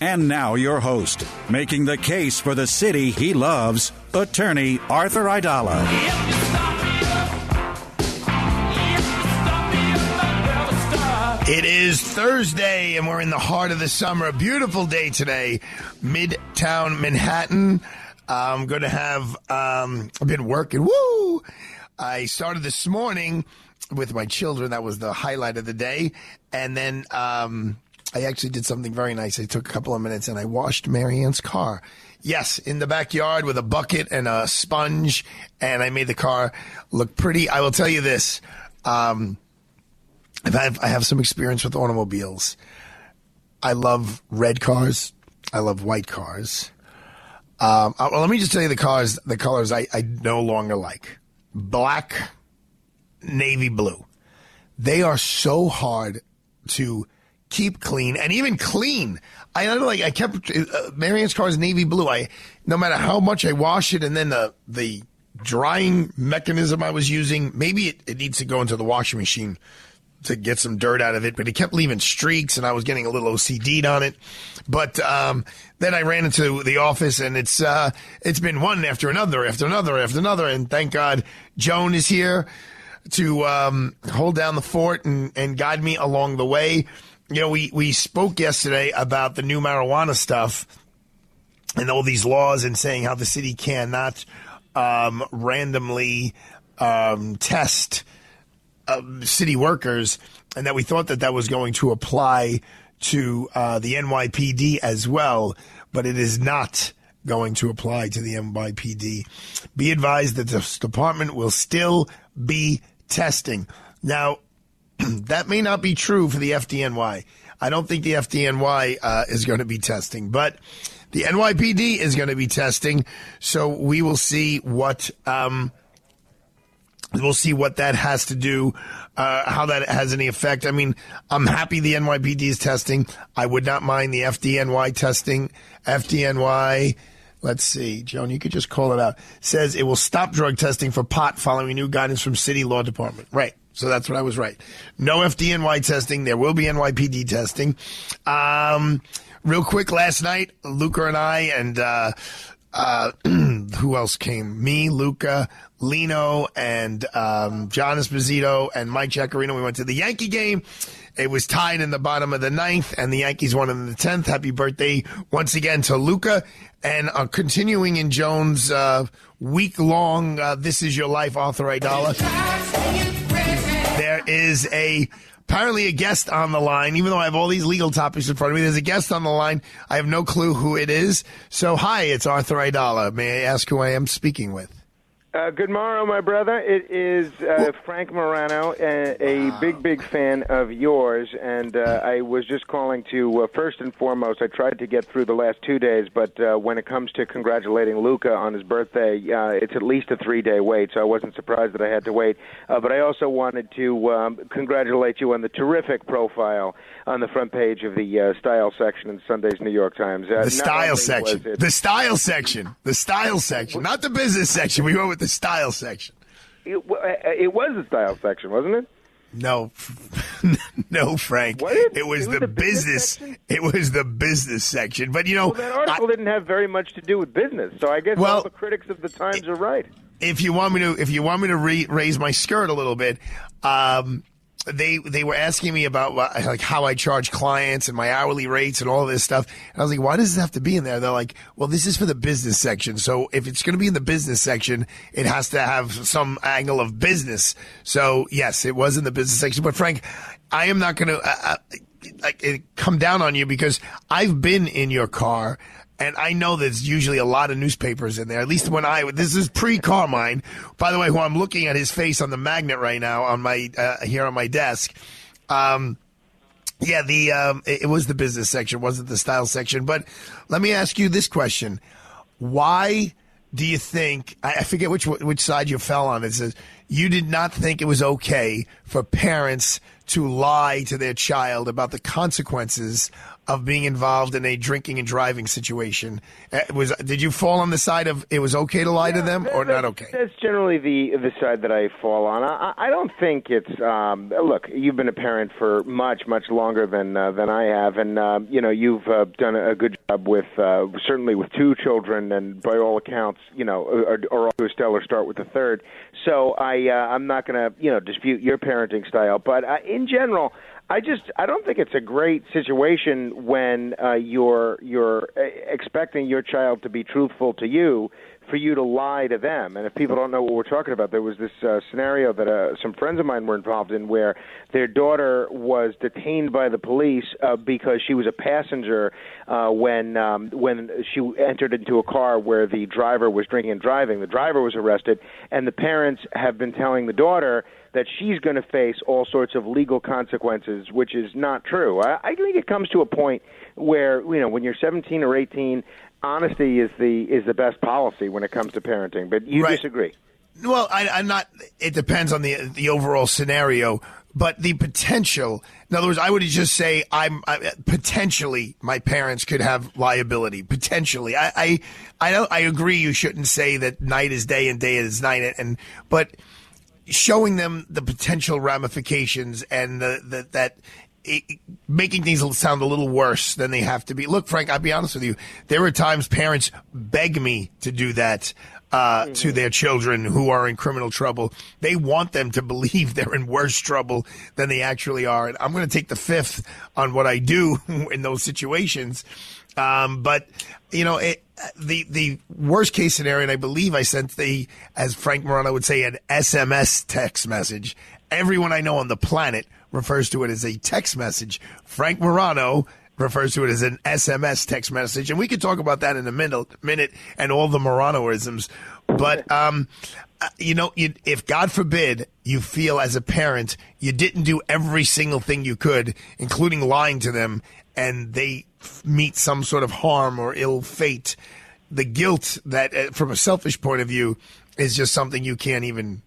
And now, your host, making the case for the city he loves, attorney Arthur Aidala. It is Thursday, and we're in the heart of the summer. A beautiful day today, Midtown Manhattan. I'm going to have, um, I've been working. Woo! I started this morning with my children. That was the highlight of the day. And then um, I actually did something very nice. I took a couple of minutes and I washed Marianne's car. Yes, in the backyard with a bucket and a sponge, and I made the car look pretty. I will tell you this. Um, I've I have some experience with automobiles. I love red cars. I love white cars. Um, uh, well, let me just tell you the cars, the colors I, I no longer like: black, navy blue. They are so hard to keep clean and even clean. I like. I kept uh, Marianne's car is navy blue. I no matter how much I wash it, and then the the drying mechanism I was using, maybe it, it needs to go into the washing machine to get some dirt out of it, but it kept leaving streaks and I was getting a little OCD'd on it. But um, then I ran into the office and it's uh, it's been one after another, after another, after another. And thank God Joan is here to um, hold down the fort and, and guide me along the way. You know, we, we spoke yesterday about the new marijuana stuff and all these laws and saying how the city cannot um, randomly um, test – uh, city workers, and that we thought that that was going to apply to uh, the NYPD as well, but it is not going to apply to the NYPD. Be advised that this department will still be testing. Now, that may not be true for the FDNY. I don't think the FDNY uh, is going to be testing, but the NYPD is going to be testing. So we will see what um, We'll see what that has to do, uh, how that has any effect. I mean, I'm happy the NYPD is testing. I would not mind the FDNY testing. FDNY, let's see, Joan, you could just call it out. Says it will stop drug testing for pot following new guidance from city law department. Right. So that's what I was right. No FDNY testing. There will be NYPD testing. Um, real quick, last night, Luca and I and, uh, uh, who else came? Me, Luca, Lino, and um, John Esposito and Mike Jacarino. We went to the Yankee game. It was tied in the bottom of the ninth, and the Yankees won in the tenth. Happy birthday once again to Luca. And uh, continuing in Joan's uh, week long uh, "This Is Your Life" Arthur Aidala. There is a apparently a guest on the line, even though I have all these legal topics in front of me. There's a guest on the line. I have no clue who it is. So, hi, it's Arthur Aidala. May I ask who I am speaking with? Uh, good morning, my brother. It is uh, Frank Morano, a, a big, big fan of yours, and uh, I was just calling to uh, first and foremost. I tried to get through the last two days, but uh, when it comes to congratulating Luca on his birthday, uh, it's at least a three-day wait. So I wasn't surprised that I had to wait. Uh, but I also wanted to um, congratulate you on the terrific profile on the front page of the uh, style section in Sunday's New York Times. Uh, the style section. It, the style section. The style section, not the business section. We went with the style section. It, uh, it was the style section, wasn't it? No, no, Frank. It? it? was it the, the business. business it was the business section. But you know, well, that article I, didn't have very much to do with business. So I guess well, all the critics of the Times are right. If you want me to, if you want me to re- raise my skirt a little bit, um, they they were asking me about like how I charge clients and my hourly rates and all this stuff. And I was like, why does this have to be in there? They're like, well, this is for the business section. So if it's going to be in the business section, it has to have some angle of business. So yes, it was in the business section. But Frank, I am not going to uh, come down on you because I've been in your car and I know there's usually a lot of newspapers in there. At least when I this is pre Carmine, by the way, who I'm looking at his face on the magnet right now on my uh, here on my desk. Um, yeah, the um, it, it was the business section, wasn't the style section. But let me ask you this question: Why do you think? I, I forget which which side you fell on. It says you did not think it was okay for parents to lie to their child about the consequences of being involved in a drinking and driving situation. Uh, was did you fall on the side of it was okay to lie yeah, to them or not okay? That's generally the the side that I fall on. I, I don't think it's um, look. You've been a parent for much much longer than uh, than I have, and uh, you know you've uh, done a good job with uh, certainly with two children, and by all accounts, you know, or, or to a stellar start with the third. So I uh, I'm not going to you know dispute your parenting style, but uh, in general. I just I don't think it's a great situation when uh, you're you're uh, expecting your child to be truthful to you for you to lie to them. And if people don't know what we're talking about, there was this uh, scenario that uh, some friends of mine were involved in where their daughter was detained by the police uh, because she was a passenger uh, when um, when she entered into a car where the driver was drinking and driving. The driver was arrested, and the parents have been telling the daughter that she's going to face all sorts of legal consequences, which is not true. I, I think it comes to a point where you know when you're 17 or 18, honesty is the is the best policy when it comes to parenting. But you right. disagree. Well, I, I'm not. It depends on the the overall scenario, but the potential. In other words, I would just say I'm I, potentially my parents could have liability. Potentially, I I I, don't, I agree. You shouldn't say that night is day and day is night, and but showing them the potential ramifications and the, the that it, making things sound a little worse than they have to be. Look, Frank, I'll be honest with you. There are times parents beg me to do that uh, mm-hmm. to their children who are in criminal trouble. They want them to believe they're in worse trouble than they actually are. And I'm going to take the fifth on what I do in those situations. Um, but you know, it, the the worst case scenario, and I believe I sent the, as Frank Morano would say, an SMS text message. Everyone I know on the planet refers to it as a text message. Frank Morano refers to it as an SMS text message, and we could talk about that in a minute, minute and all the Moranoisms. But um, uh, you know, you, if God forbid you feel as a parent you didn't do every single thing you could, including lying to them, and they meet some sort of harm or ill fate, the guilt that, uh, from a selfish point of view, is just something you can't even,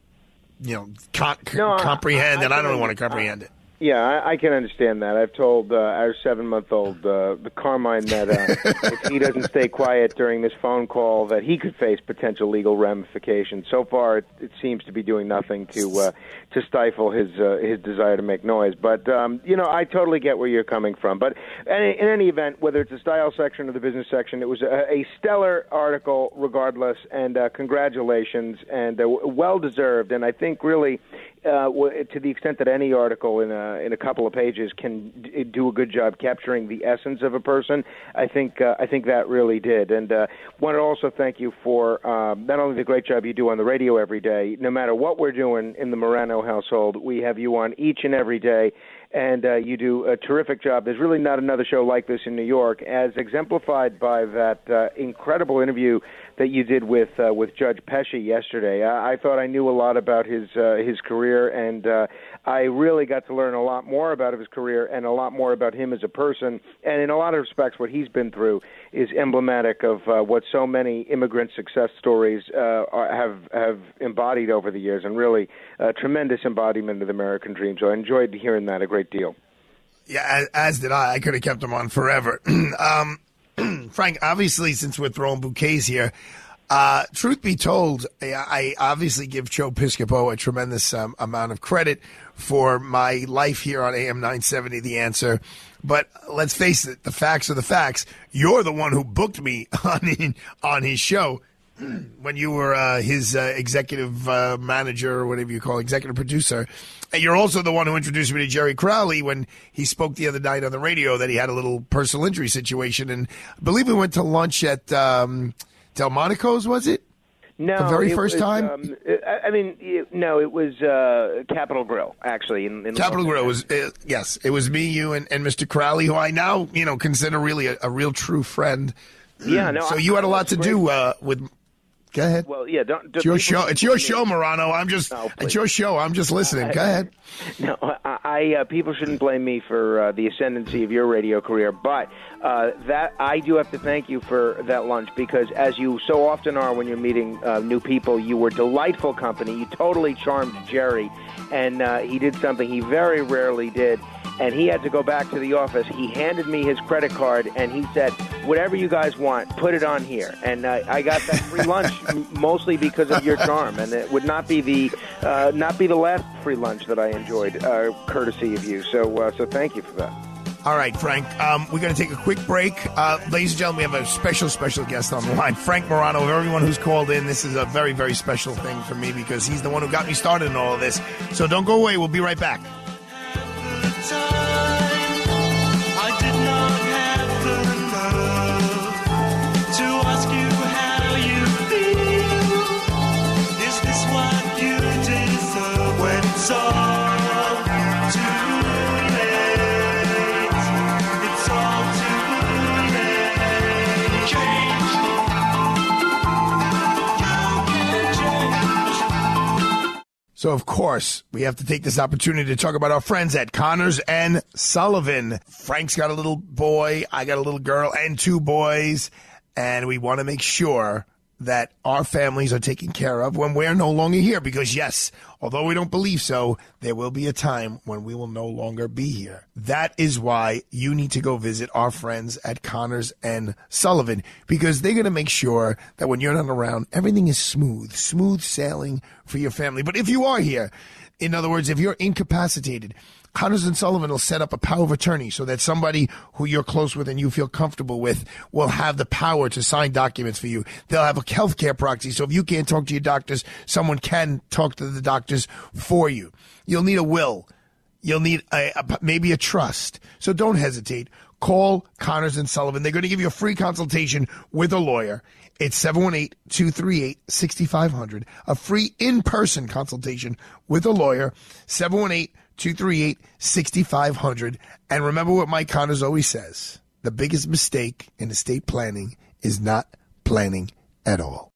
you know, con- no, comprehend, I, I and I don't want to comprehend it. Yeah, I, I can understand that. I've told uh, our seven-month-old, uh, the Carmine, that uh, if he doesn't stay quiet during this phone call, that he could face potential legal ramifications. So far, it, it seems to be doing nothing to uh, to stifle his uh, his desire to make noise. But um, you know, I totally get where you're coming from. But in, in any event, whether it's the style section or the business section, it was a, a stellar article, regardless. And uh, congratulations, and uh, well deserved. And I think really uh, to the extent that any article in a in a couple of pages can d- do a good job capturing the essence of a person, I think uh, I think that really did. And uh, want to also thank you for um, not only the great job you do on the radio every day. No matter what we're doing in the Morano household, we have you on each and every day and uh, you do a terrific job. There's really not another show like this in New York, as exemplified by that uh, incredible interview that you did with uh, with Judge Pesci yesterday. I, I thought I knew a lot about his uh, his career, and uh, I really got to learn a lot more about his career and a lot more about him as a person. And in a lot of respects, what he's been through is emblematic of uh, what so many immigrant success stories uh, are, have have embodied over the years, and really a tremendous embodiment of the American dream. So I enjoyed hearing that a great deal. Yeah, as, as did I. I could have kept him on forever. um, Frank, obviously, since we're throwing bouquets here, uh, truth be told, I obviously give Joe Piscopo a tremendous um, amount of credit for my life here on AM 970, The Answer. But let's face it, the facts are the facts. You're the one who booked me on on his show. when you were uh, his uh, executive uh, manager or whatever you call it, executive producer. And you're also the one who introduced me to Jerry Crowley when he spoke the other night on the radio that he had a little personal injury situation. And I believe we went to lunch at um, Delmonico's, was it? No, The very first was, time? Um, I mean, it- no, it was uh, Capital Grille actually. In, in Capital Grille was uh, yes, it was me, you, and, and Mr. Crowley, who I now you know consider really a, a real true friend. Yeah, no. so I- you had a lot to do uh, with. Go ahead. Well, yeah, don't. it's your show. It's your show, Morano. I'm just. No, it's your show. I'm just listening. Go ahead. No, I, I uh, people shouldn't blame me for uh, the ascendancy of your radio career, but uh, that I do have to thank you for that lunch because, as you so often are when you're meeting uh, new people, you were delightful company. You totally charmed Jerry, and uh, he did something he very rarely did. And he had to go back to the office. He handed me his credit card, and he said, "Whatever you guys want, put it on here." And uh, I got that free lunch mostly because of your charm, and it would not be the uh, not be the last free lunch that I enjoyed, uh, courtesy of you. So, uh, so thank you for that. All right, Frank. Um, we're going to take a quick break. Uh, ladies and gentlemen, we have a special, special guest on the line. Frank Morano, of everyone who's called in, this is a very, very special thing for me because he's the one who got me started in all of this. So don't go away. We'll be right back. So, of course, we have to take this opportunity to talk about our friends at Connors and Sullivan. Frank's got a little boy, I got a little girl, and two boys, and we want to make sure that our families are taken care of when we're no longer here. Because, yes, although we don't believe so, there will be a time when we will no longer be here. That is why you need to go visit our friends at Connors and Sullivan because they're going to make sure that when you're not around, everything is smooth, smooth sailing for your family. But if you are here, in other words, if you're incapacitated, Connors and Sullivan will set up a power of attorney so that somebody who you're close with and you feel comfortable with will have the power to sign documents for you. They'll have a healthcare proxy. So if you can't talk to your doctors, someone can talk to the doctors for you. You'll need a will. You'll need a, a, maybe a trust. So don't hesitate. Call Connors and Sullivan. They're going to give you a free consultation with a lawyer. It's 718-238-6500. A free in-person consultation with a lawyer. 718-238-6500. And remember what Mike Connors always says. The biggest mistake in estate planning is not planning at all.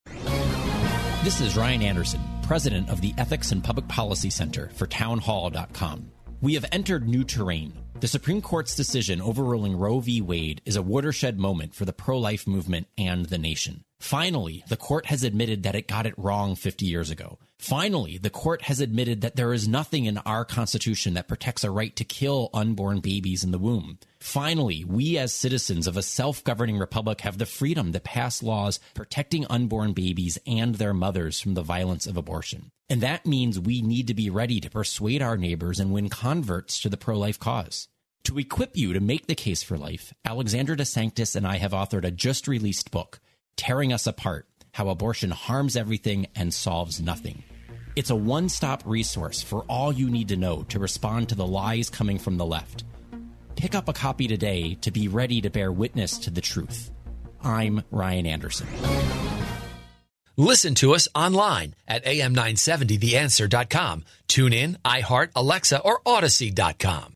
This is Ryan Anderson, president of the Ethics and Public Policy Center for townhall.com. We have entered new terrain. The Supreme Court's decision overruling Roe v. Wade is a watershed moment for the pro life movement and the nation. Finally, the court has admitted that it got it wrong 50 years ago. Finally, the court has admitted that there is nothing in our Constitution that protects a right to kill unborn babies in the womb. Finally, we as citizens of a self governing republic have the freedom to pass laws protecting unborn babies and their mothers from the violence of abortion. And that means we need to be ready to persuade our neighbors and win converts to the pro life cause. To equip you to make the case for life, Alexandra DeSanctis and I have authored a just released book, Tearing Us Apart How Abortion Harms Everything and Solves Nothing. It's a one stop resource for all you need to know to respond to the lies coming from the left. Pick up a copy today to be ready to bear witness to the truth. I'm Ryan Anderson. Listen to us online at am970theanswer.com. Tune in, iHeart, Alexa, or Audacy.com.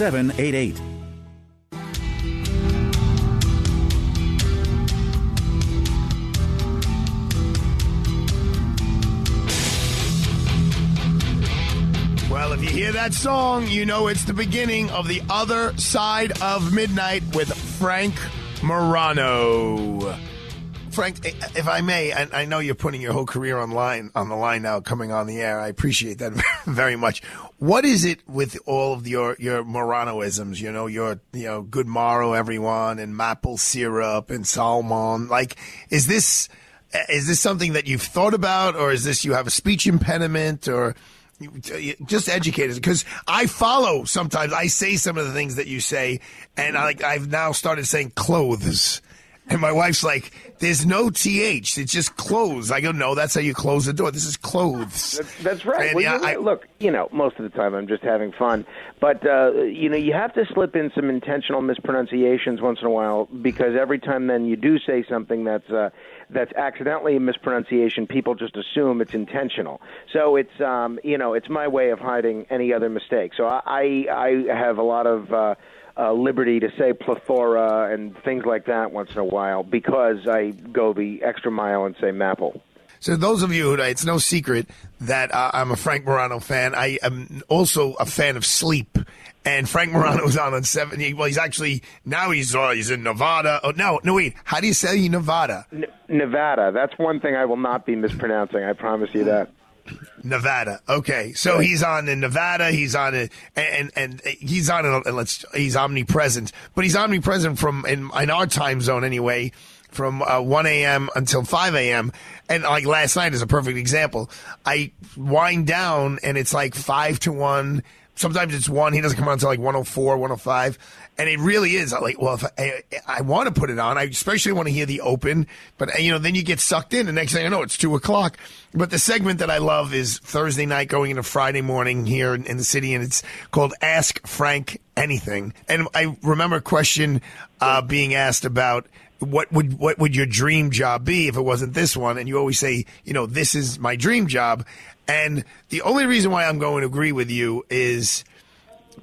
732-863-2788. Well, if you hear that song, you know it's the beginning of the other side of midnight with Frank Morano. Frank, eh, eh, if I may, I know you're putting your whole career online on the line now, coming on the air. I appreciate that very much. What is it with all of your your Moranoisms? You know, your you know, good morrow, everyone, and maple syrup and salmon. Like, is this is this something that you've thought about, or is this you have a speech impediment, or just educate us because I follow sometimes. I say some of the things that you say, and I, I've now started saying clothes. And my wife's like, "There's no th. It's just clothes." I go, "No, that's how you close the door. This is clothes." That's, that's right. And, well, yeah. I- Look, you know, most of the time I'm just having fun, but uh, you know, you have to slip in some intentional mispronunciations once in a while because every time then you do say something that's uh, that's accidentally a mispronunciation, people just assume it's intentional. So it's um, you know, it's my way of hiding any other mistake. So I I, I have a lot of. Uh, uh, liberty to say plethora and things like that once in a while because I go the extra mile and say maple. So those of you who, it's no secret that uh, I'm a Frank Morano fan. I am also a fan of sleep. And Frank Morano was on on 70. Well, he's actually, now he's, uh, he's in Nevada. Oh, no, no, wait. How do you say Nevada? N- Nevada. That's one thing I will not be mispronouncing. I promise you that. Nevada. Okay, so he's on in Nevada. He's on it, and and he's on a, let's he's omnipresent, but he's omnipresent from in, in our time zone anyway, from uh, 1 a.m. until 5 a.m. And like last night is a perfect example. I wind down and it's like five to one. Sometimes it's one. He doesn't come on until like 104, 105. And it really is like, well, if I, I want to put it on, I especially want to hear the open, but you know, then you get sucked in. The next thing I know, it's two o'clock. But the segment that I love is Thursday night going into Friday morning here in, in the city, and it's called Ask Frank Anything. And I remember a question uh, being asked about what would what would your dream job be if it wasn't this one? And you always say, you know, this is my dream job. And the only reason why I'm going to agree with you is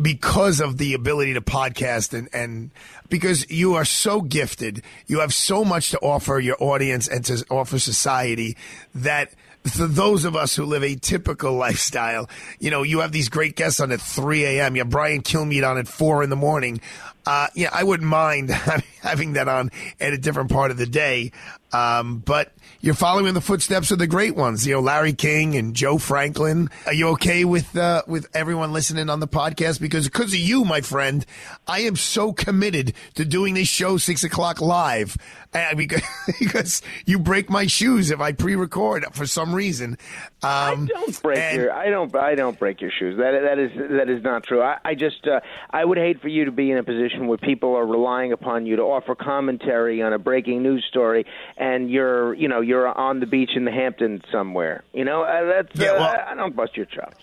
because of the ability to podcast and, and because you are so gifted, you have so much to offer your audience and to offer society that for those of us who live a typical lifestyle, you know, you have these great guests on at 3 a.m. You have Brian Kilmeade on at 4 in the morning. Uh, yeah, I wouldn't mind having that on at a different part of the day. Um, but you're following in the footsteps of the great ones, you know, Larry King and Joe Franklin. Are you okay with uh, with everyone listening on the podcast? Because because of you, my friend, I am so committed to doing this show six o'clock live. Uh, because, because you break my shoes if I pre-record for some reason. Um, I don't break and- your I don't I don't break your shoes. That that is that is not true. I, I just uh, I would hate for you to be in a position where people are relying upon you to offer commentary on a breaking news story, and you're you know you're on the beach in the Hamptons somewhere. You know uh, that's Yeah, uh, well- I don't bust your chops.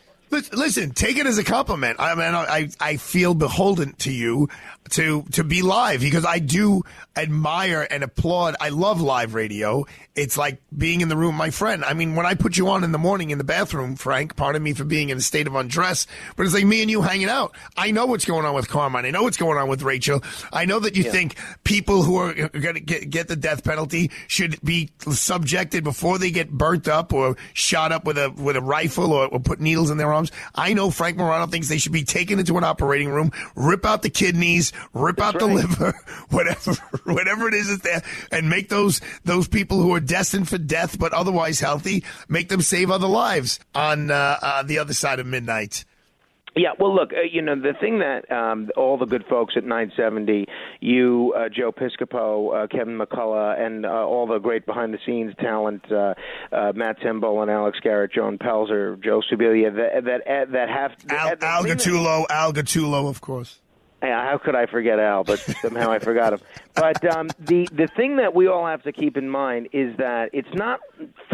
Listen, take it as a compliment. I mean, I I feel beholden to you to to be live because I do admire and applaud. I love live radio. It's like being in the room, my friend. I mean, when I put you on in the morning in the bathroom, Frank, pardon me for being in a state of undress, but it's like me and you hanging out. I know what's going on with Carmine. I know what's going on with Rachel. I know that you think people who are going to get, get the death penalty should be subjected before they get burnt up or shot up with a with a rifle or, or put needles in their arms. I know Frank Morano thinks they should be taken into an operating room, rip out the kidneys, rip out the liver, whatever whatever it is that's there, and make those those people who are destined for death but otherwise healthy, make them save other lives on uh, uh, the other side of midnight. Yeah, well, look, uh, you know, the thing that um, all the good folks at 970, you, uh, Joe Piscopo, uh, Kevin McCullough, and uh, all the great behind the scenes talent, uh, uh, Matt Timball and Alex Garrett, Joan Pelzer, Joe Sibilia, that that that have Al, Al the thing that- Gattulo, Al Gattulo, of course. Yeah, how could I forget Al? But somehow I forgot him. But um, the the thing that we all have to keep in mind is that it's not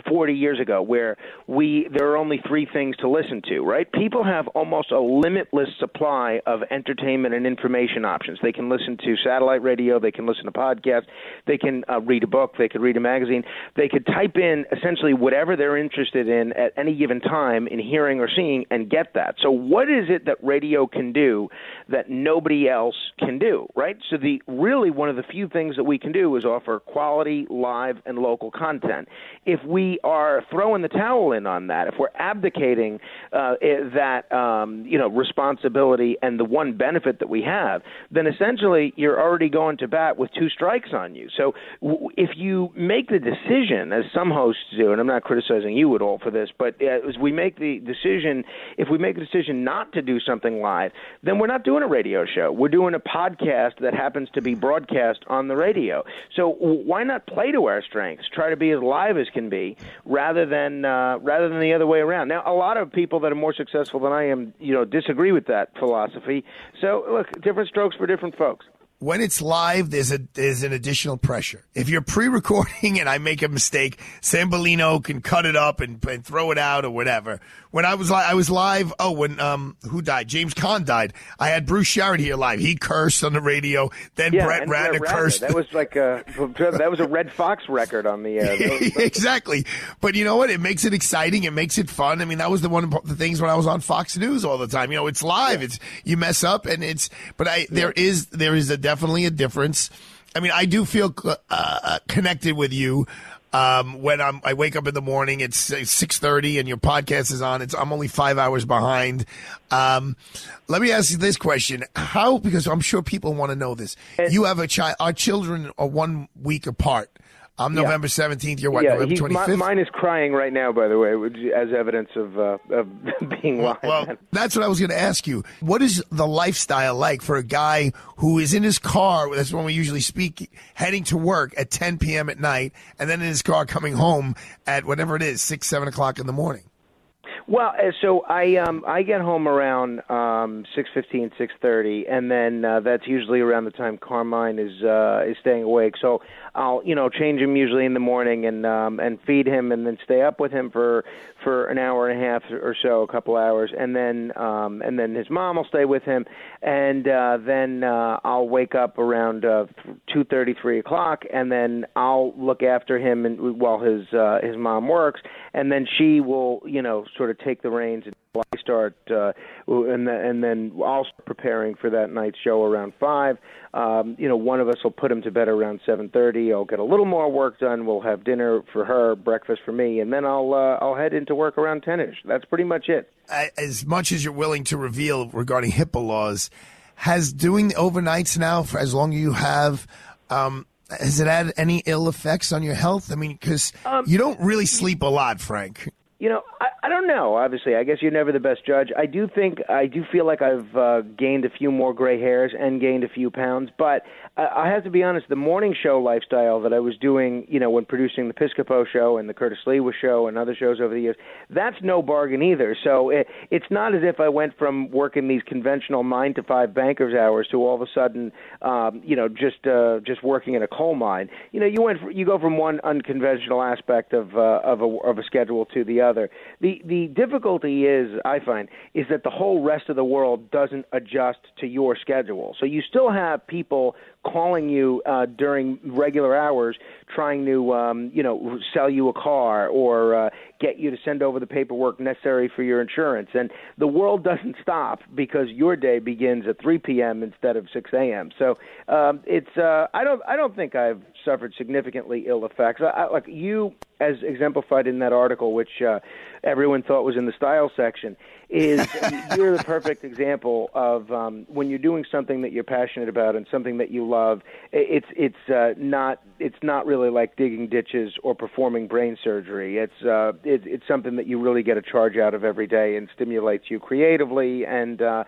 40 years ago where we there are only three things to listen to. Right? People have almost a limitless supply of entertainment and information options. They can listen to satellite radio. They can listen to podcasts. They can uh, read a book. They could read a magazine. They could type in essentially whatever they're interested in at any given time in hearing or seeing and get that. So what is it that radio can do that nobody else can do, right? So the really one of the few things that we can do is offer quality live and local content. If we are throwing the towel in on that, if we're abdicating uh, that um, you know responsibility and the one benefit that we have, then essentially you're already going to bat with two strikes on you. So w- if you make the decision, as some hosts do, and I'm not criticizing you at all for this, but uh, as we make the decision, if we make the decision not to do something live, then we're not doing a radio show. We're doing a podcast that happens to be broadcast on the radio. So why not play to our strengths? Try to be as live as can be, rather than uh, rather than the other way around. Now, a lot of people that are more successful than I am, you know, disagree with that philosophy. So look, different strokes for different folks when it's live, there's a there's an additional pressure. If you're pre-recording and I make a mistake, Sambolino can cut it up and, and throw it out or whatever. When I was li- I was live. Oh, when um who died? James Caan died. I had Bruce Sherrod here live. He cursed on the radio. Then yeah, Brett Ratner, Ratner cursed. That was like a that was a Redd Foxx record on the air. exactly. But you know what? It makes it exciting. It makes it fun. I mean, that was the one of the things when I was on Fox News all the time. You know, it's live. Yeah. It's you mess up and it's. But I there is there is a definitely a difference. I mean, I do feel uh, uh, connected with you um, when I'm, I wake up in the morning. It's six thirty, and your podcast is on. It's I'm only five hours behind. Um, let me ask you this question: How? Because I'm sure people want to know this. You have a child. Our children are one week apart. I'm November seventeenth. You're what? Yeah, November twenty fifth. Mine is crying right now, by the way, as evidence of uh, of being live. Well, that's what I was going to ask you. What is the lifestyle like for a guy who is in his car? That's when we usually speak, heading to work at 10 p.m. at night, and then in his car coming home at whatever it is, six, seven o'clock in the morning. Well, uh, so I um I get home around um six fifteen, six thirty, and then uh, that's usually around the time Carmine is uh is staying awake. So I'll you know change him usually in the morning and um and feed him and then stay up with him for for an hour and a half or so, a couple hours, and then um and then his mom will stay with him, and uh then uh I'll wake up around uh two thirty, three o'clock, and then I'll look after him and while his uh his mom works, and then she will you know sort of take the reins and I start, uh, and then, and then I'll start preparing for that night's show around five. Um, you know, one of us will put him to bed around seven thirty. I'll get a little more work done. We'll have dinner for her, breakfast for me, and then I'll uh, I'll head into work around ten-ish. That's pretty much it. As much as you're willing to reveal regarding HIPAA laws, has doing the overnights now for as long as you have. Um, has it had any ill effects on your health? I mean, because um, you don't really sleep a lot, Frank. You know, I, I don't know. Obviously, I guess you're never the best judge. I do think I do feel like I've uh, gained a few more gray hairs and gained a few pounds. But uh, I have to be honest, the morning show lifestyle that I was doing, you know, when producing the Piscopo show and the Curtis Sliwa show and other shows over the years, that's no bargain either. So it, it's not as if I went from working these conventional nine to five bankers hours to all of a sudden, um, you know, just uh, just working in a coal mine. You know, you went you go from one unconventional aspect of uh, of a of a schedule to the other other. The difficulty is, I find, is that the whole rest of the world doesn't adjust to your schedule. So you still have people calling you uh, during regular hours, trying to um, you know sell you a car or uh, get you to send over the paperwork necessary for your insurance. And the world doesn't stop because your day begins at 3 p.m. instead of 6 a.m. So um, it's uh, I don't I don't think I've suffered significantly ill effects. I, like you, as exemplified in that article, which uh, everyone thought was in the style section, is you're the perfect example of um, when you're doing something that you're passionate about and something that you love. It's it's uh, not it's not really like digging ditches or performing brain surgery. It's uh, it, it's something that you really get a charge out of every day and stimulates you creatively and uh,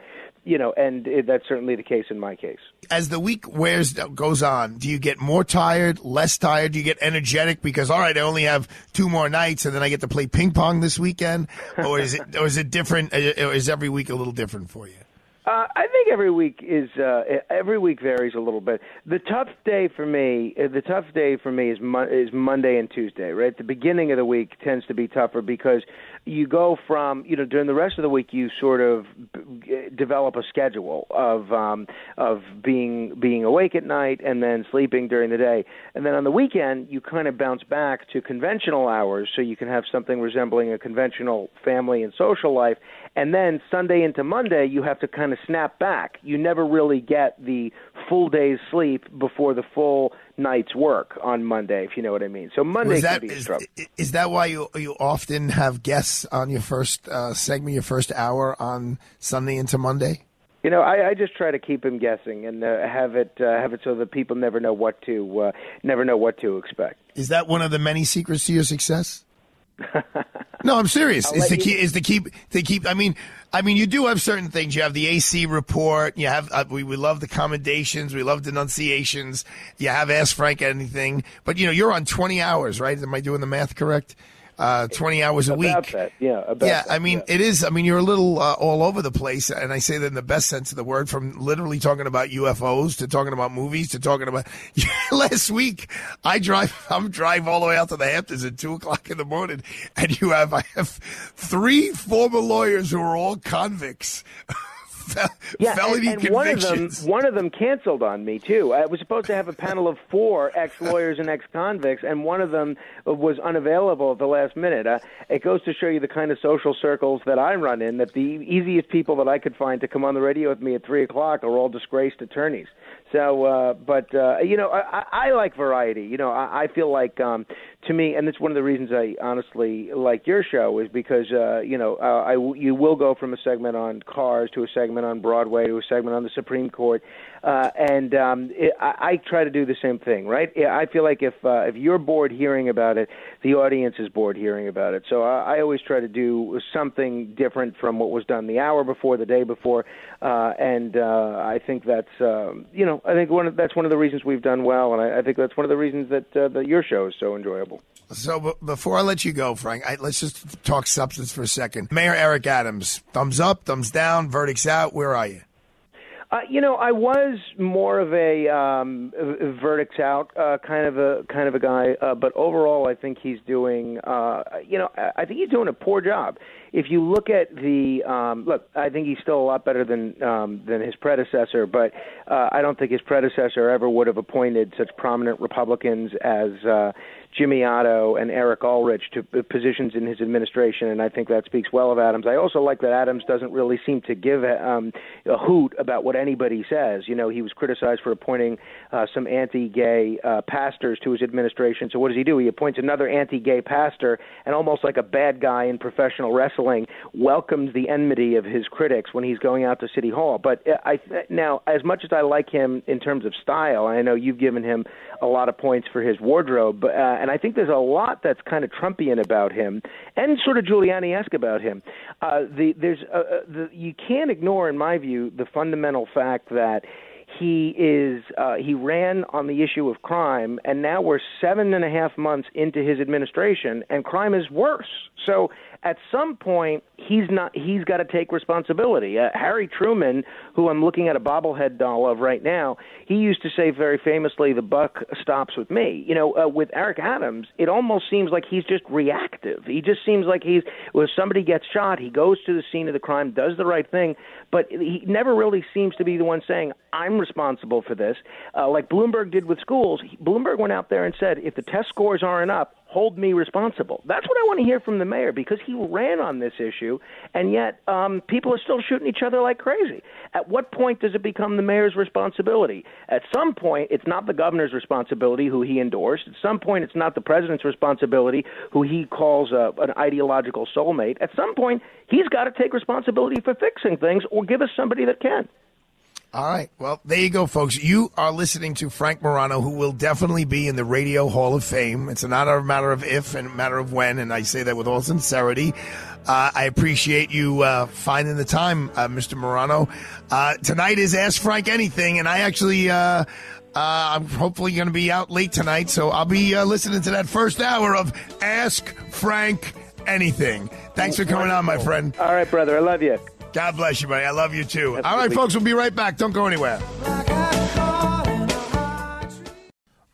you know, and it, that's certainly the case in my case. As the week wears goes on, do you get more tired, less tired? Do you get energetic because all right, I only have two more nights, and then I get to play ping pong this weekend, or is it or is it different? Uh, or is every week a little different for you? Uh, I think every week is uh, every week varies a little bit. The tough day for me, uh, the tough day for me is mo- is Monday and Tuesday. Right, the beginning of the week tends to be tougher because you go from you know during the rest of the week you sort of b- develop a schedule of um, of being being awake at night and then sleeping during the day, and then on the weekend you kind of bounce back to conventional hours so you can have something resembling a conventional family and social life, and then Sunday into Monday you have to kind of snap back. You never really get the full day's sleep before the full night's work on Monday, if you know what I mean. So Monday that, can be a is, is that why you you often have guests on your first uh, segment, your first hour on Sunday into Monday? You know, I, I just try to keep him guessing and uh, have it uh, have it so that people never know what to uh, never know what to expect. Is that one of the many secrets to your success? No, I'm serious. I'll Is to you- keep is to keep to keep. I mean, I mean, you do have certain things. You have the AC report. You have uh, we we love the commendations. We love denunciations. You have Ask Frank anything. But you know, you're on 20 hours, right? Am I doing the math correct? Uh, 20 hours a About week. that, yeah. About yeah, that, I mean, it is. I mean, you're a little uh, all over the place, and I say that in the best sense of the word. From literally talking about UFOs to talking about movies to talking about. last week, I drive. I'm driving all the way out to the Hamptons at two o'clock in the morning, and you have I have three former lawyers who are all convicts. Yeah, felony and, and one of them, one of them canceled on me too. I was supposed to have a panel of four ex-lawyers and ex-convicts, and one of them was unavailable at the last minute. Uh, it goes to show you the kind of social circles that I run in. That the easiest people that I could find to come on the radio with me at three o'clock are all disgraced attorneys. So, uh, but uh, you know, I, I like variety. You know, I, I feel like um, to me, and it's one of the reasons I honestly like your show is because uh, you know uh, I you will go from a segment on cars to a segment on Broadway to a segment on the Supreme Court, uh, and um, it, I, I try to do the same thing. Right? I feel like if uh, if you're bored hearing about it, the audience is bored hearing about it. So I, I always try to do something different from what was done the hour before, the day before, uh, and uh, I think that's um, you know I think one of, that's one of the reasons we've done well, and I, I think that's one of the reasons that uh, that your show is so enjoyable. So b- before I let you go, Frank, I, let's just talk substance for a second. Mayor Eric Adams, thumbs up, thumbs down, verdicts out. Where are you? Uh, you know, I was more of a um, verdicts out uh, kind of a kind of a guy, uh, but overall, I think he's doing. Uh, you know, I think he's doing a poor job. If you look at the um, look, I think he's still a lot better than um, than his predecessor, but uh, I don't think his predecessor ever would have appointed such prominent Republicans as. Uh, Jimmy Oddo and Eric Ulrich to uh, positions in his administration, and I think that speaks well of Adams. I also like that Adams doesn't really seem to give um, a hoot about what anybody says. You know, he was criticized for appointing uh, some anti-gay uh, pastors to his administration. So what does he do? He appoints another anti-gay pastor, and almost like a bad guy in professional wrestling, welcomes the enmity of his critics when he's going out to City Hall. But uh, I now, as much as I like him in terms of style, I know you've given him a lot of points for his wardrobe, uh, and I think there's a lot that's kind of Trumpian about him, and sort of Giuliani-esque about him. Uh, the there's uh, uh, the, you can't ignore, in my view, the fundamental fact that he is uh, he ran on the issue of crime, and now we're seven and a half months into his administration, and crime is worse. So at some point, he's not he's got to take responsibility. Uh, Harry Truman, who I'm looking at a bobblehead doll of right now, he used to say very famously, "The buck stops with me." You know, uh, with Eric Adams, it almost seems like he's just reactive. He just seems like he's when somebody gets shot, he goes to the scene of the crime, does the right thing, but he never really seems to be the one saying, "I'm responsible for this," uh, like Bloomberg did with schools. Bloomberg went out there and said, "If the test scores aren't up." Hold me responsible. That's what I want to hear from the mayor because he ran on this issue, and yet um, people are still shooting each other like crazy. At what point does it become the mayor's responsibility? At some point, it's not the governor's responsibility, who he endorsed. At some point, it's not the president's responsibility, who he calls a, an ideological soulmate. At some point, he's got to take responsibility for fixing things or give us somebody that can. All right. Well, there you go, folks. You are listening to Frank Morano, who will definitely be in the Radio Hall of Fame. It's not a matter of if and a matter of when, and I say that with all sincerity. Uh, I appreciate you uh, finding the time, uh, Mr. Morano. Uh, tonight is Ask Frank Anything, and I actually. Uh, uh, I'm hopefully going to be out late tonight, so I'll be listening to that first hour of Ask Frank Anything. Thanks for coming on, my friend. All right, brother. I love you. God bless you, buddy. I love you too. All right, folks, we'll be right back. Don't go anywhere.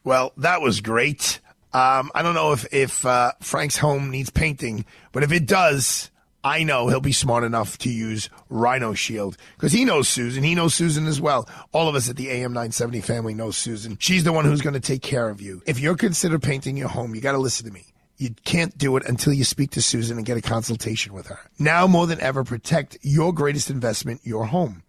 Well, that was great. Um, I don't know if if uh, Frank's home needs painting, but if it does, I know he'll be smart enough to use Rhino Shield because he knows Susan. He knows Susan as well. All of us at the AM 970 family know Susan. She's the one who's going to take care of you. If you're consider painting your home, you got to listen to me. You can't do it until you speak to Susan and get a consultation with her. Now more than ever, protect your greatest investment, your home.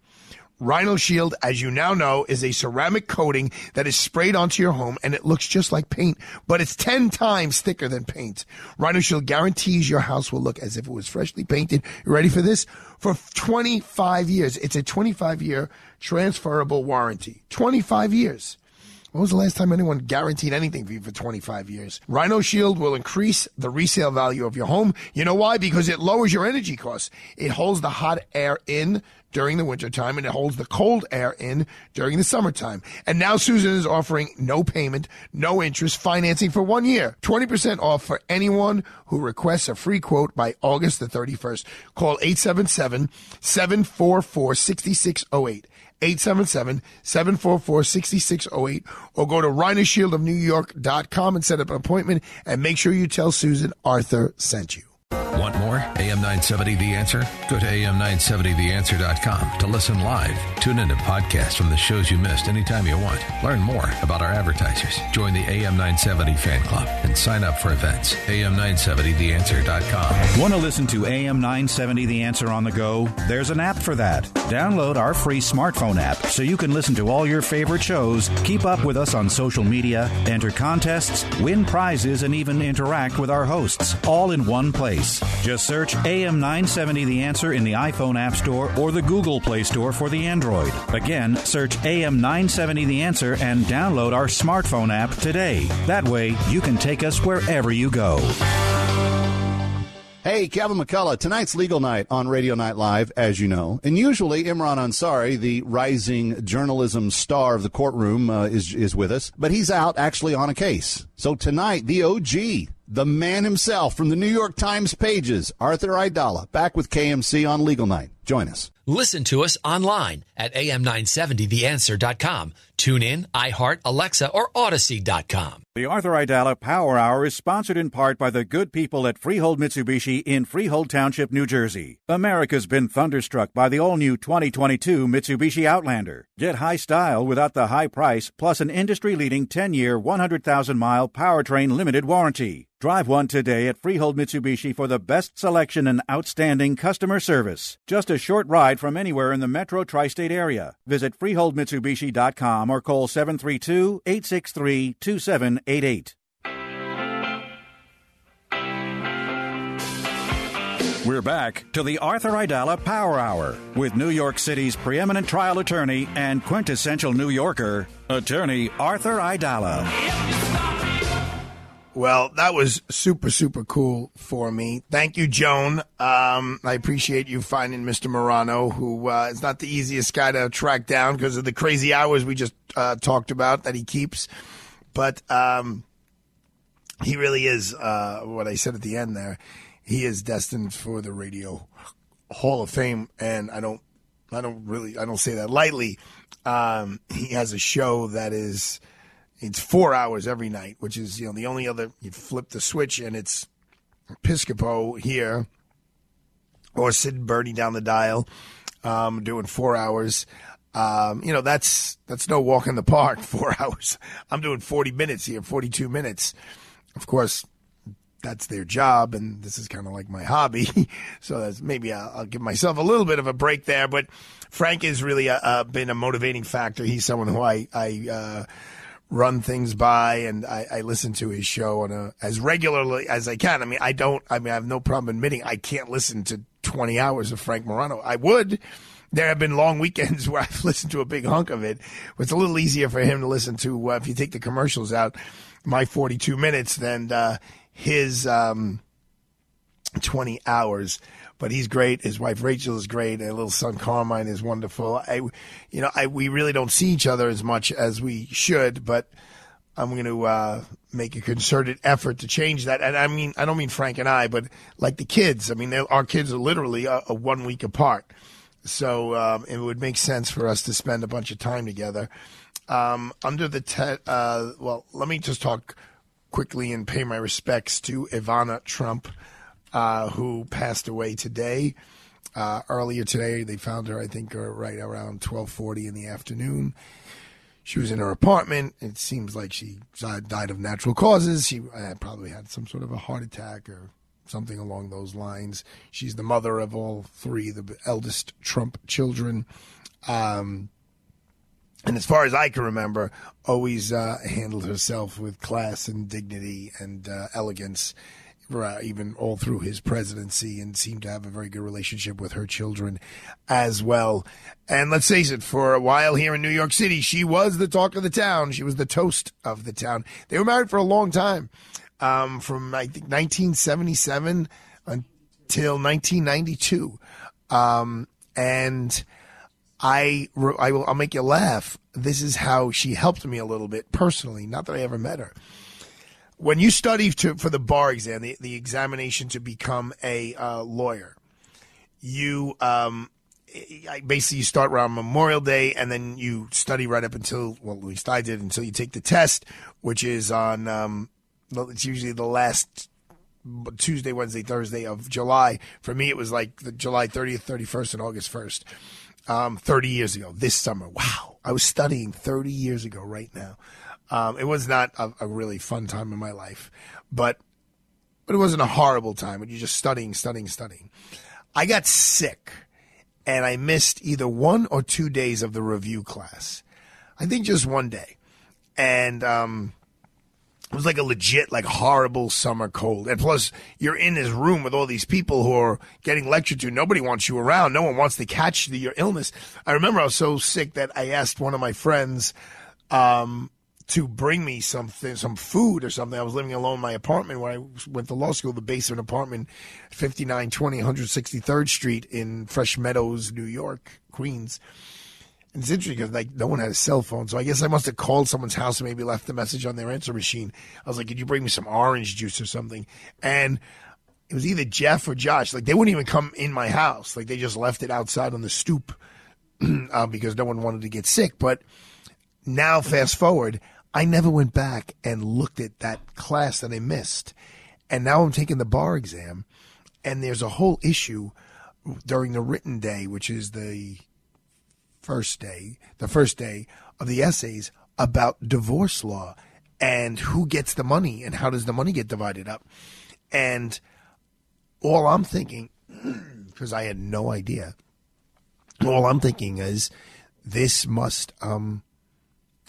Rhino Shield, as you now know, is a ceramic coating that is sprayed onto your home and it looks just like paint, but it's 10 times thicker than paint. Rhino Shield guarantees your house will look as if it was freshly painted. You ready for this? For 25 years. It's a 25 year transferable warranty. 25 years. When was the last time anyone guaranteed anything for you for 25 years? Rhino Shield will increase the resale value of your home. You know why? Because it lowers your energy costs. It holds the hot air in during the wintertime and it holds the cold air in during the summertime. And now Susan is offering no payment, no interest financing for one year. 20% off for anyone who requests a free quote by August the 31st. Call 877 744 6608. 877-744-6608 or go to rhinoshieldofnewyork.com and set up an appointment and make sure you tell Susan Arthur sent you. Want more? AM 970 The Answer? Go to AM970TheAnswer.com to listen live. Tune in to podcasts from the shows you missed anytime you want. Learn more about our advertisers. Join the AM 970 fan club and sign up for events. AM970TheAnswer.com. Want to listen to AM 970 The Answer on the go? There's an app for that. Download our free smartphone app so you can listen to all your favorite shows, keep up with us on social media, enter contests, win prizes, and even interact with our hosts, all in one place. Just search AM 970 The Answer in the iPhone App Store or the Google Play Store for the Android. Again, search AM 970 The Answer and download our smartphone app today. That way, you can take us wherever you go. Hey, Kevin McCullough. Tonight's legal night on Radio Night Live, as you know. And usually Imran Ansari, the rising journalism star of the courtroom, uh, is, is with us. But he's out actually on a case. So tonight, the OG, the man himself from the New York Times pages, Arthur Aidala, back with KMC on Legal Night. Join us. Listen to us online at am970theanswer.com. Tune in, iHeart, Alexa, or Audacy.com. The Arthur Aidala Power Hour is sponsored in part by the good people at Freehold Mitsubishi in Freehold Township, New Jersey. America's been thunderstruck by the all new 2022 Mitsubishi Outlander. Get high style without the high price, plus an industry leading 10 year, 100,000 mile powertrain limited warranty. Drive one today at Freehold Mitsubishi for the best selection and outstanding customer service. Just a short ride from anywhere in the metro tri state area. Visit FreeholdMitsubishi.com or call 732 863 2788. We're back to the Arthur Aidala Power Hour with New York City's preeminent trial attorney and quintessential New Yorker, attorney Arthur Aidala. Well, that was super, super cool for me. Thank you, Joan. Um, I appreciate you finding Mr. Morano, who uh, is not the easiest guy to track down because of the crazy hours we just uh, talked about that he keeps. But um, he really is uh, what I said at the end there. He is destined for the radio Hall of Fame, and I don't, I don't really, I don't say that lightly. Um, he has a show that is it's four hours every night, which is you know the only other you flip the switch and it's Piscopo here or Sid Bernie down the dial, um, doing four hours. Um, you know that's that's no walk in the park. Four hours. I'm doing 40 minutes here, 42 minutes. Of course, that's their job, and this is kind of like my hobby. so that's maybe I'll, I'll, give myself a little bit of a break there. But Frank has really uh, been a motivating factor. He's someone who I I. Uh, run things by and I, I, listen to his show on a, as regularly as I can. I mean, I don't, I mean, I have no problem admitting I can't listen to 20 hours of Frank Morano. I would. There have been long weekends where I've listened to a big hunk of it. It's a little easier for him to listen to, uh, if you take the commercials out, my 42 minutes than, uh, his, um, 20 hours but he's great. His wife Rachel is great. And little son Carmine is wonderful. I, you know, I, we really don't see each other as much as we should, but I'm going to uh, make a concerted effort to change that. And I mean, I don't mean Frank and I, but like the kids. I mean, our kids are literally a, a one week apart. So um, it would make sense for us to spend a bunch of time together. Um, under the te- uh, well, let me just talk quickly and pay my respects to Ivana Trump uh, who passed away today. Uh, earlier today, they found her, I think, uh, right around 12:40 in the afternoon. She was in her apartment. It seems like she died of natural causes. She uh, probably had some sort of a heart attack or something along those lines. She's the mother of all three, the eldest Trump children. Um, and as far as I can remember, always uh, handled herself with class and dignity and uh, elegance, even all through his presidency, and seemed to have a very good relationship with her children as well. And let's face it, for a while here in New York City, she was the talk of the town. She was the toast of the town. They were married for a long time, um, from I think 1977 until 1992, um, and. I, I will, I'll make you laugh. This is how she helped me a little bit personally. Not that I ever met her. When you study to, for the bar exam, the, the examination to become a uh, lawyer, you um, basically you start around Memorial Day and then you study right up until well, at least I did until you take the test, which is on um, well, it's usually the last Tuesday, Wednesday, Thursday of July. For me, it was like the July 30th, 31st, and August 1st. Um, 30 years ago, this summer. Wow. I was studying 30 years ago right now. Um, it was not a, a really fun time in my life, but, but it wasn't a horrible time when you're just studying, studying, studying. I got sick and I missed either one or two days of the review class. I think just one day. And, um, it was like a legit, like horrible summer cold. And plus, you're in this room with all these people who are getting lectured to. Nobody wants you around. No one wants to catch the, your illness. I remember I was so sick that I asked one of my friends, um, to bring me something, some food or something. I was living alone in my apartment when I went to law school, the basement apartment, 5920 163rd Street in Fresh Meadows, New York, Queens. And it's interesting because like no one had a cell phone, so I guess I must have called someone's house and maybe left a message on their answer machine. I was like, "Could you bring me some orange juice or something?" And it was either Jeff or Josh. Like they wouldn't even come in my house. Like they just left it outside on the stoop uh, because no one wanted to get sick. But now, fast forward, I never went back and looked at that class that I missed, and now I'm taking the bar exam, and there's a whole issue during the written day, which is the first day, the first day of the essays about divorce law and who gets the money and how does the money get divided up. And all I'm thinking, because I had no idea, all I'm thinking is this must um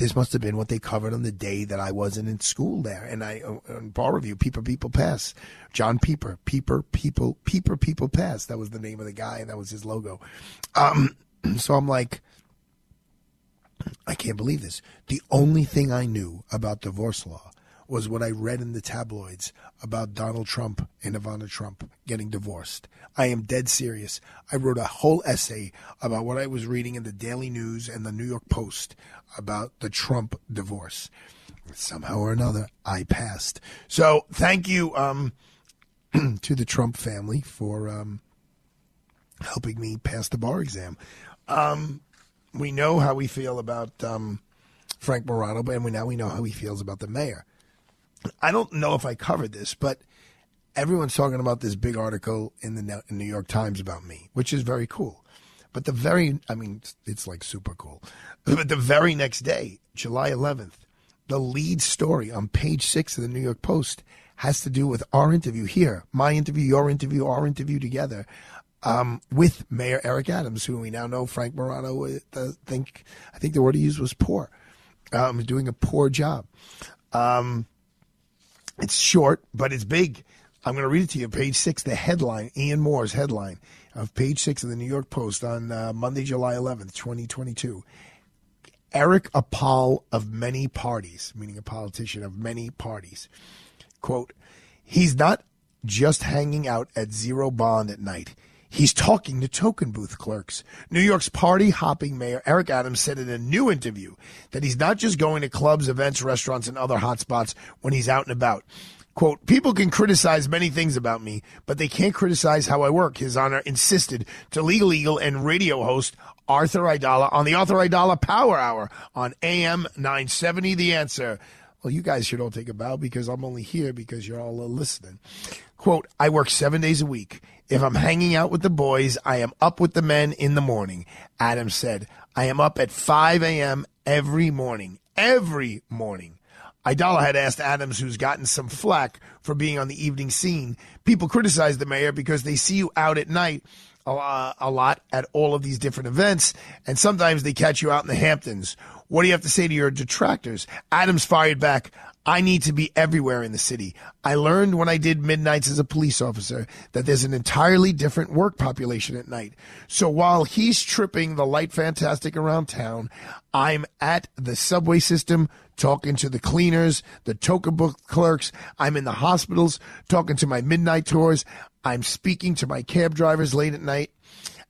this must have been what they covered on the day that I wasn't in school there. And I uh, bar review, Pieper People Pass, John Pieper, Pieper People, Pieper People Pass. That was the name of the guy, and that was his logo. Um, so I'm like, I can't believe this. The only thing I knew about divorce law was what I read in the tabloids about Donald Trump and Ivana Trump getting divorced. I am dead serious. I wrote a whole essay about what I was reading in the Daily News and the New York Post about the Trump divorce. Somehow or another, I passed. So thank you um, to the Trump family for um, helping me pass the bar exam. Um, we know how we feel about um, Frank Morano, and we now we know how he feels about the mayor. I don't know if I covered this, but everyone's talking about this big article in the New York Times about me, which is very cool. But the very, I mean, it's, like super cool. But the very next day, July 11th, the lead story on page six of the New York Post has to do with our interview here, my interview, your interview, our interview together um, with Mayor Eric Adams, who we now know Frank Morano. Uh, think I think the word he used was poor. Um, doing a poor job. Um, it's short, but it's big. I'm going to read it to you. Page six, the headline, Ian Moore's headline of page six of the New York Post on uh, Monday, July 11th, 2022. Eric Apal of many parties, meaning a politician of many parties. Quote, he's not just hanging out at zero bond at night. He's talking to token booth clerks. New York's party hopping mayor Eric Adams said in a new interview that he's not just going to clubs, events, restaurants, and other hotspots when he's out and about. Quote, people can criticize many things about me, but they can't criticize how I work, His Honor insisted to legal eagle and radio host Arthur Aidala on the Arthur Aidala Power Hour on AM 970 The Answer. Well, you guys should all take a bow because I'm only here because you're all listening. Quote, I work seven days a week. If I'm hanging out with the boys, I am up with the men in the morning. Adams said, I am up at 5 a.m. every morning. Every morning. Aidala had asked Adams, who's gotten some flack for being on the evening scene. People criticize the mayor because they see you out at night a, lot at all of these different events, and sometimes they catch you out in the Hamptons. What do you have to say to your detractors? Adams fired back. I need to be everywhere in the city. I learned when I did midnights as a police officer that there's an entirely different work population at night. So while he's tripping the light fantastic around town, I'm at the subway system talking to the cleaners, the token book clerks. I'm in the hospitals talking to my midnight tours. I'm speaking to my cab drivers late at night.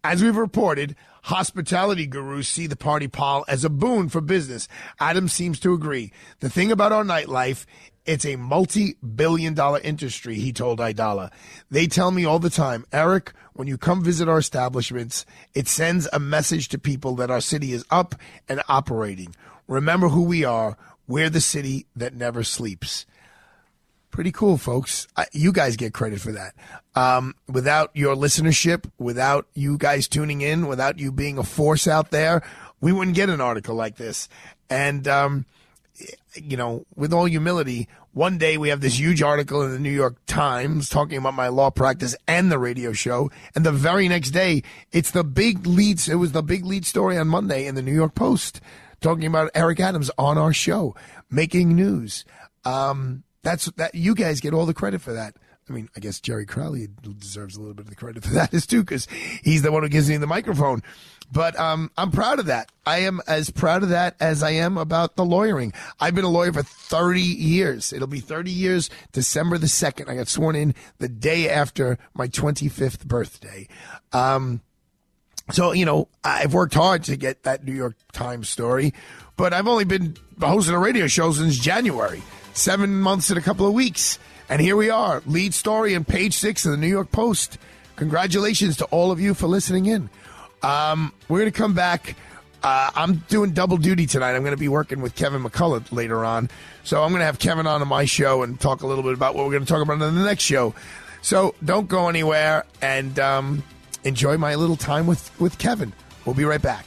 As we've reported, hospitality gurus see the party pall as a boon for business. Adam seems to agree. The thing about our nightlife, it's a multi-billion dollar industry, he told Aidala. They tell me all the time, Eric, when you come visit our establishments, it sends a message to people that our city is up and operating. Remember who we are. We're the city that never sleeps. Pretty cool, folks. I, you guys get credit for that. Um, without your listenership, without you guys tuning in, without you being a force out there, we wouldn't get an article like this. And, um, you know, with all humility, one day we have this huge article in the New York Times talking about my law practice and the radio show. And the very next day, it's the big leads. It was the big lead story on Monday in the New York Post talking about Eric Adams on our show, making news. Um, that's that you guys get all the credit for that. I mean, I guess Jerry Crowley deserves a little bit of the credit for that as too, because he's the one who gives me the microphone. But um, I'm proud of that. I am as proud of that as I am about the lawyering. I've been a lawyer for 30 years. It'll be 30 years December the 2nd. I got sworn in the day after my 25th birthday. Um, so, you know, I've worked hard to get that New York Times story, but I've only been hosting a radio show since January seven months and a couple of weeks. And here we are, lead story in page six of the New York Post. Congratulations to all of you for listening in. Um, we're going to come back. Uh, I'm doing double duty tonight. I'm going to be working with Kevin McCullough later on. So I'm going to have Kevin on my show and talk a little bit about what we're going to talk about in the next show. So don't go anywhere and um, enjoy my little time with, with Kevin. We'll be right back.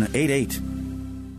188.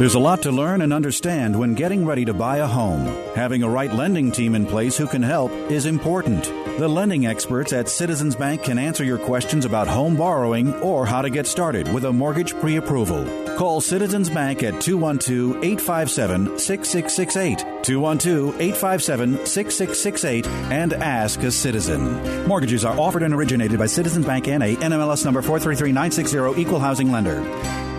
There's a lot to learn and understand when getting ready to buy a home. Having a right lending team in place who can help is important. The lending experts at Citizens Bank can answer your questions about home borrowing or how to get started with a mortgage pre approval. Call Citizens Bank at 212 857 6668. 212 857 6668 and ask a citizen. Mortgages are offered and originated by Citizens Bank NA, NMLS number 433960, Equal Housing Lender.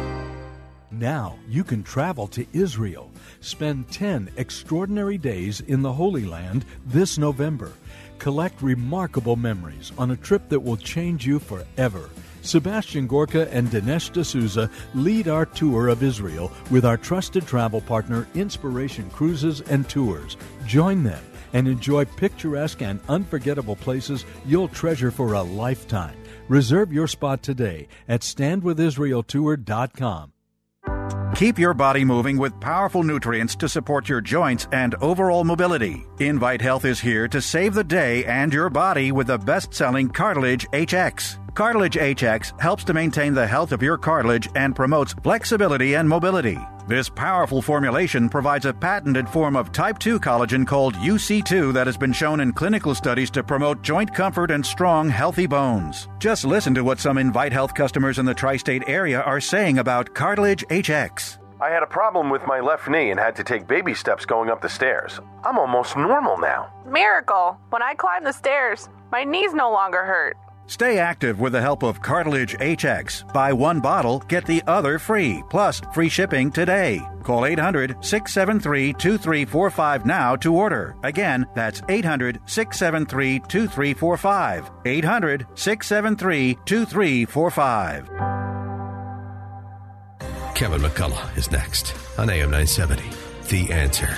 Now you can travel to Israel. Spend 10 extraordinary days in the Holy Land this November. Collect remarkable memories on a trip that will change you forever. Sebastian Gorka and Dinesh D'Souza lead our tour of Israel with our trusted travel partner, Inspiration Cruises and Tours. Join them and enjoy picturesque and unforgettable places you'll treasure for a lifetime. Reserve your spot today at standwithisraeltour.com. Keep your body moving with powerful nutrients to support your joints and overall mobility. Invite Health is here to save the day and your body with the best selling Cartilage HX. Cartilage HX helps to maintain the health of your cartilage and promotes flexibility and mobility. This powerful formulation provides a patented form of type 2 collagen called UC2 that has been shown in clinical studies to promote joint comfort and strong, healthy bones. Just listen to what some Invite Health customers in the tri state area are saying about Cartilage HX. I had a problem with my left knee and had to take baby steps going up the stairs. I'm almost normal now. Miracle! When I climb the stairs, my knees no longer hurt. Stay active with the help of Cartilage HX. Buy one bottle, get the other free, plus free shipping today. Call 800 673 2345 now to order. Again, that's 800 673 2345. 800 673 2345. Kevin McCullough is next on AM 970. The answer.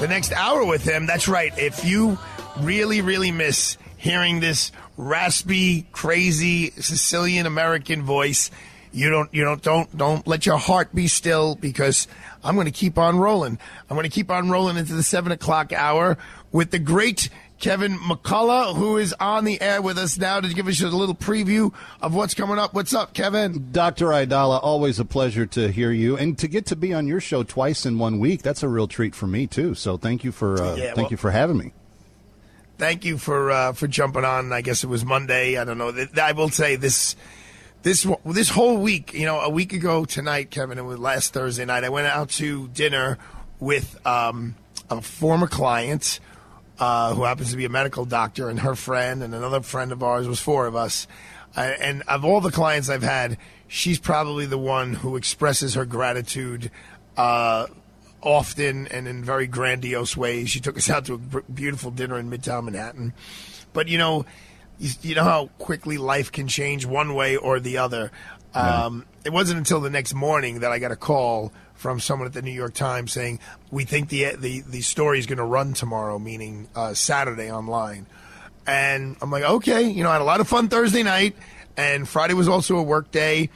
the next hour with him. That's right. If you really, really miss hearing this raspy, crazy Sicilian American voice, you don't, you don't, don't, don't let your heart be still because I'm going to keep on rolling. I'm going to keep on rolling into the seven o'clock hour with the great Kevin McCullough, who is on the air with us now to give us a little preview of what's coming up. What's up, Kevin? Dr. Aidala, always a pleasure to hear you and to get to be on your show twice in one week. That's a real treat for me too. So thank you for uh, Yeah, thank well- you for having me. thank you for uh, for jumping on. I guess it was Monday. I don't know. I will say this this this whole week. You know, a week ago tonight, Kevin. It was last Thursday night. I went out to dinner with um, a former client uh, who happens to be a medical doctor, and her friend, and another friend of ours. Was four of us. Uh, and of all the clients I've had, she's probably the one who expresses her gratitude. Uh, often and in very grandiose ways. She took us out to a beautiful dinner in Midtown Manhattan. But you know, you, you know how quickly life can change one way or the other. Um, It wasn't until the next morning that I got a call from someone at the New York Times saying we think the the the story is going to run tomorrow, meaning uh, Saturday online. And I'm like, okay, you know, I had a lot of fun Thursday night, and Friday was also a work day.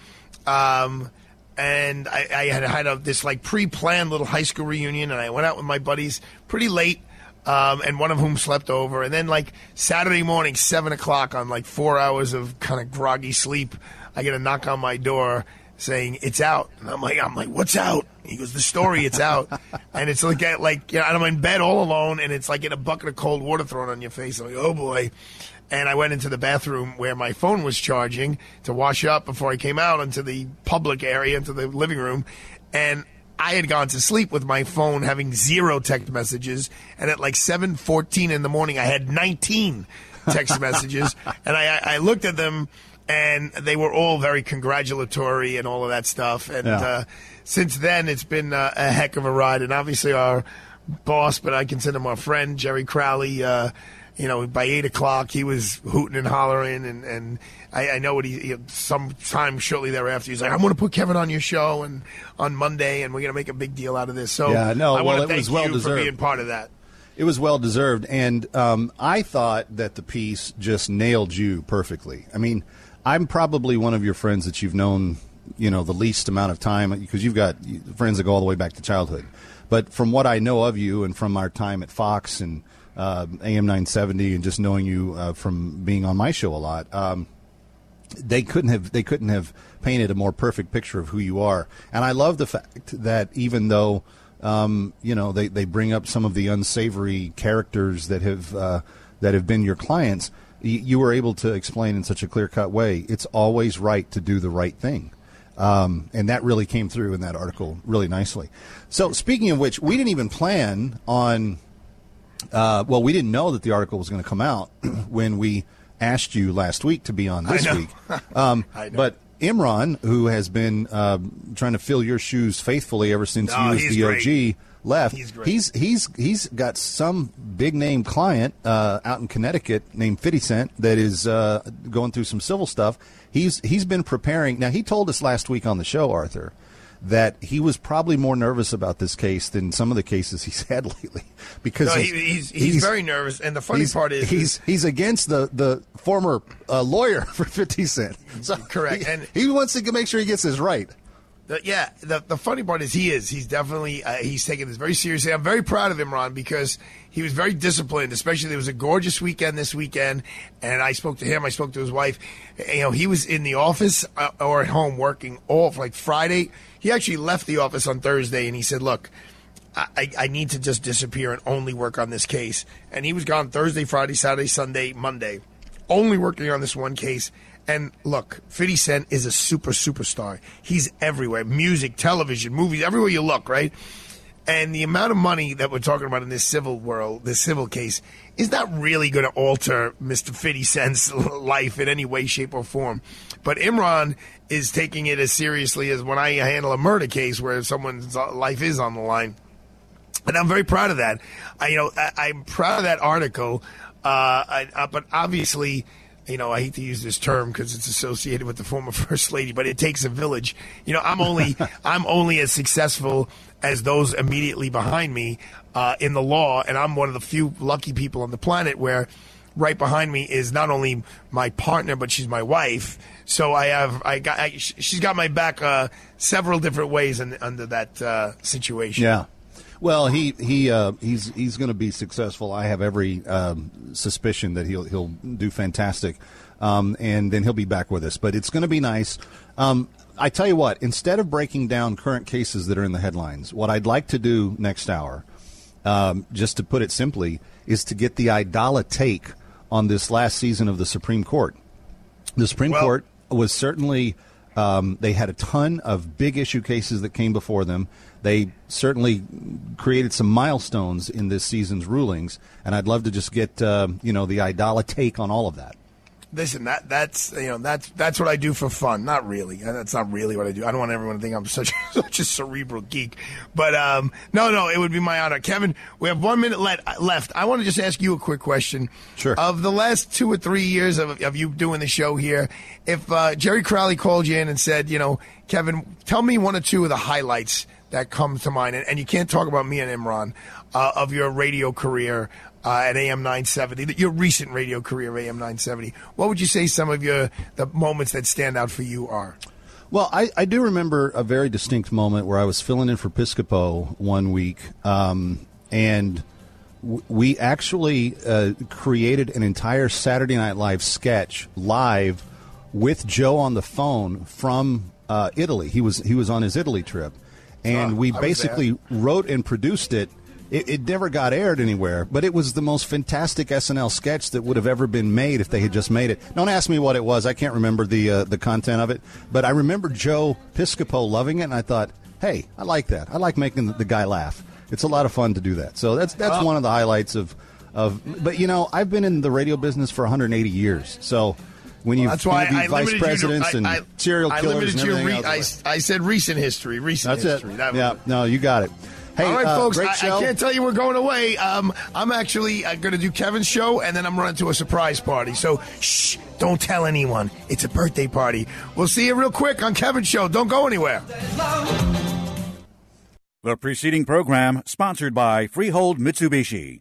Um, and I, I had had a, this like pre-planned little high school reunion, and I went out with my buddies pretty late, um, and one of whom slept over. And then like Saturday morning, seven o'clock, on like four hours of kind of groggy sleep, I get a knock on my door saying it's out, and I'm like, I'm like, what's out? He goes, the story, it's out, and it's like like you know, I'm in bed all alone, and it's like in a bucket of cold water thrown on your face. I'm like, oh boy. And I went into the bathroom where my phone was charging to wash up before I came out into the public area, into the living room. And I had gone to sleep with my phone having zero text messages. And at like 7.14 in the morning, I had 19 text messages. And I, I looked at them and they were all very congratulatory and all of that stuff. And Yeah. uh, since then, it's been uh, a heck of a ride. And obviously, our boss, but I consider him our friend, Jerry Crowley. Uh, you know, by eight o'clock, he was hooting and hollering, and and I, I know what he. he sometime shortly thereafter, he's like, "I'm going to put Kevin on your show and on Monday, and we're going to make a big deal out of this." So Yeah, no, I want well, to it thank was well you for being part of that. It was well deserved, and um, I thought that the piece just nailed you perfectly. I mean, I'm probably one of your friends that you've known, you know, the least amount of time because you've got friends that go all the way back to childhood. But from what I know of you, and from our time at Fox and uh, AM 970, and just knowing you uh, from being on my show a lot, um, they couldn't have they couldn't have painted a more perfect picture of who you are. And I love the fact that even though um, you know they, they bring up some of the unsavory characters that have uh, that have been your clients, you were able to explain in such a clear cut way. It's always right to do the right thing. Um, and that really came through in that article really nicely. So, speaking of which, we didn't even plan on uh, well, we didn't know that the article was going to come out when we asked you last week to be on this week. Um, I know. but Imran, who has been uh, trying to fill your shoes faithfully ever since No, you as he's the great. OG left, He's he's he's he's got some big name client uh, out in Connecticut named Fifty Cent that is uh, going through some civil stuff. He's he's been preparing. Now he told us last week on the show, Arthur, that he was probably more nervous about this case than some of the cases he's had lately because No, he, he's, he's very nervous, and the funny part is he's he's against the the former uh, lawyer for Fifty Cent. So Correct, he- and- he wants to make sure he gets this right. The, yeah, the the funny part is he is. He's definitely uh, he's taking this very seriously. I'm very proud of him, Ron, because he was very disciplined. Especially there was a gorgeous weekend this weekend, and I spoke to him. I spoke to his wife. You know, he was in the office uh, or at home working all like Friday. He actually left the office on Thursday, and he said, "Look." I, I need to just disappear and only work on this case. And he was gone Thursday, Friday, Saturday, Sunday, Monday, only working on this one case. And look, 50 Cent is a super superstar. He's everywhere music, television, movies, everywhere you look, right? And the amount of money that we're talking about in this civil world, this civil case, is not really going to alter Mr. 50 Cent's life in any way, shape, or form. But Imran is taking it as seriously as when I handle a murder case where someone's life is on the line and I'm very proud of that. I, you know, I, I'm proud of that article. Uh, I, uh, but obviously, you know, I hate to use this term because it's associated with the former first lady, but it takes a village. You know, I'm only I'm only as successful as those immediately behind me uh, in the law, and I'm one of the few lucky people on the planet where right behind me is not only my partner, but she's my wife. So I have I got I, she's got my back uh, several different ways in, under that uh, situation. Yeah. Well, he he uh, he's he's going to be successful. I have every um, suspicion that he'll he'll do fantastic, um, and then he'll be back with us. But it's going to be nice. Um, I tell you what, instead of breaking down current cases that are in the headlines, what I'd like to do next hour, um, just to put it simply, is to get the Aidala take on this last season of the Supreme Court. The Supreme Court was certainly um, they had a ton of big issue cases that came before them. They certainly created some milestones in this season's rulings, and I'd love to just get uh, you know the Aidala take on all of that. Listen, that that's you know that's that's what I do for fun. Not really. Uh, That's not really what I do. I don't want everyone to think I'm such such a cerebral geek. But um, no, no, it would be my honor. Kevin, we have one minute le- left. I want to just ask you a quick question. Sure. Of the last two or three years of, of you doing the show here, if uh, Jerry Crowley called you in and said, you know, Kevin, tell me one or two of the highlights that comes to mind, and, and you can't talk about me and Imran uh, of your radio career uh, at AM 970, your recent radio career at AM 970. What would you say some of your the moments that stand out for you are? Well, I, I do remember a very distinct moment where I was filling in for Piscopo one week, um, and we actually uh, created an entire Saturday Night Live sketch live with Joe on the phone from uh, Italy. He was he was on his Italy trip, and Oh, we basically wrote and produced it. It, it never got aired anywhere, but it was the most fantastic SNL sketch that would have ever been made if they had just made it. Don't ask me what it was; I can't remember the uh, the content of it. But I remember Joe Piscopo loving it, and I thought, "Hey, I like that. I like making the, the guy laugh. It's a lot of fun to do that." So that's that's Well- one of the highlights of of. But you know, I've been in the radio business for 180 years, so. When you That's why I vice limited presidents you to, and I, I, serial I killers limited and you. Re. I, I said recent history. Recent That's history. it. That was yeah, no, you got it. Hey, All right, uh, folks. great I. I can't tell you we're going away. Um, I'm actually uh, going to do Kevin's show, and then I'm running to a surprise party. So, shh, don't tell anyone. It's a birthday party. We'll see you real quick on Kevin's show. Don't go anywhere. The preceding program sponsored by Freehold Mitsubishi.